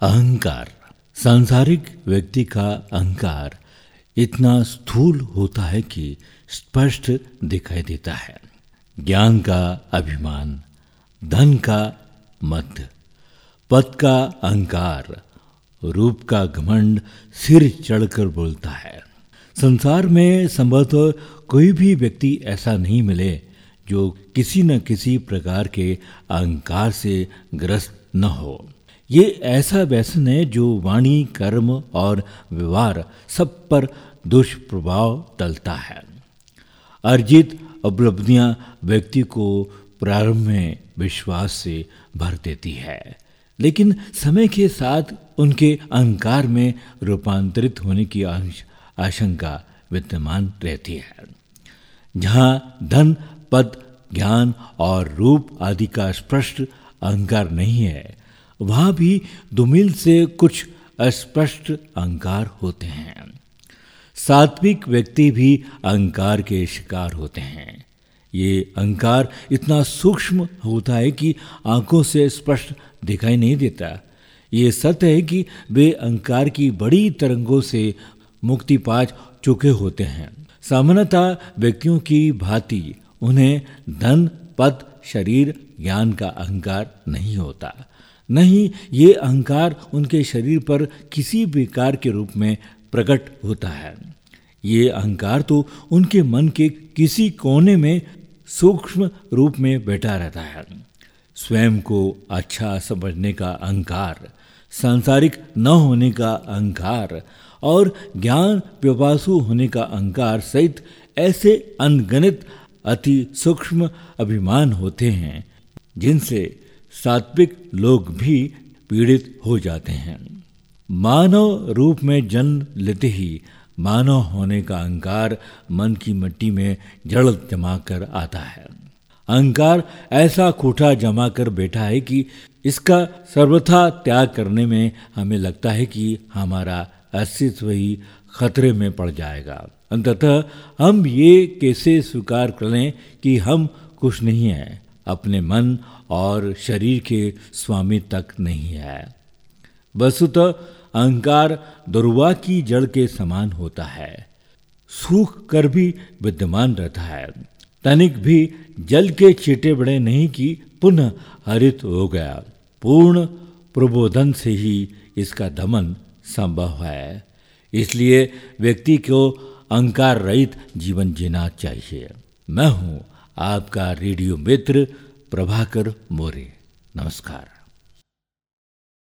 अहंकार, सांसारिक व्यक्ति का अहंकार इतना स्थूल होता है कि स्पष्ट दिखाई देता है। ज्ञान का अभिमान, धन का मत, पद का अहंकार, रूप का घमंड सिर चढ़कर बोलता है। संसार में संभवतः कोई भी व्यक्ति ऐसा नहीं मिले जो किसी न किसी प्रकार के अहंकार से ग्रस्त न हो। ये ऐसा व्यसन है जो वाणी, कर्म और व्यवहार सब पर दुष्प्रभाव टलता है। अर्जित उपलब्धियाँ व्यक्ति को प्रारंभ में विश्वास से भर देती है, लेकिन समय के साथ उनके अहंकार में रूपांतरित होने की आशंका विद्यमान रहती है। जहाँ धन, पद, ज्ञान और रूप आदि का स्पष्ट अहंकार नहीं है वहाँ भी दुमिल से कुछ अस्पष्ट अहंकार होते हैं। सात्विक व्यक्ति भी अहंकार के शिकार होते हैं। ये अहंकार इतना सूक्ष्म होता है कि आँखों से स्पष्ट दिखाई नहीं देता। ये सत्य है कि वे अहंकार की बड़ी तरंगों से मुक्ति पा चुके होते हैं। सामान्यतः व्यक्तियों की भांति उन्हें धन, पद, शरीर, ज्ञान का अहंकार नहीं होता। नहीं, ये अहंकार उनके शरीर पर किसी विकार के रूप में प्रकट होता है। ये अहंकार तो उनके मन के किसी कोने में सूक्ष्म रूप में बैठा रहता है। स्वयं को अच्छा समझने का अहंकार, सांसारिक न होने का अहंकार और ज्ञान व्यवासु होने का अहंकार सहित ऐसे अनगणित अति सूक्ष्म अभिमान होते हैं, जिनसे सात्विक लोग भी पीड़ित हो जाते हैं। मानव रूप में जन्म लेते ही मानव होने का अहंकार मन की मिट्टी में जड़ जमा कर आता है। अहंकार ऐसा कोठा जमा कर बैठा है कि इसका सर्वथा त्याग करने में हमें लगता है कि हमारा अस्तित्व ही खतरे में पड़ जाएगा। अंततः हम ये कैसे स्वीकार कर करें कि हम कुछ नहीं हैं? अपने मन और शरीर के स्वामी तक नहीं है। वस्तुतः अहंकार दुर्वा की जड़ के समान होता है। सूख कर भी विद्यमान रहता है। तनिक भी जल के चीटे बड़े नहीं कि पुनः हरित हो गया। पूर्ण प्रबोधन से ही इसका दमन संभव है। इसलिए व्यक्ति को अहंकार रहित जीवन जीना चाहिए। मैं हूँ आपका रेडियो मित्र प्रभाकर मोरे। नमस्कार।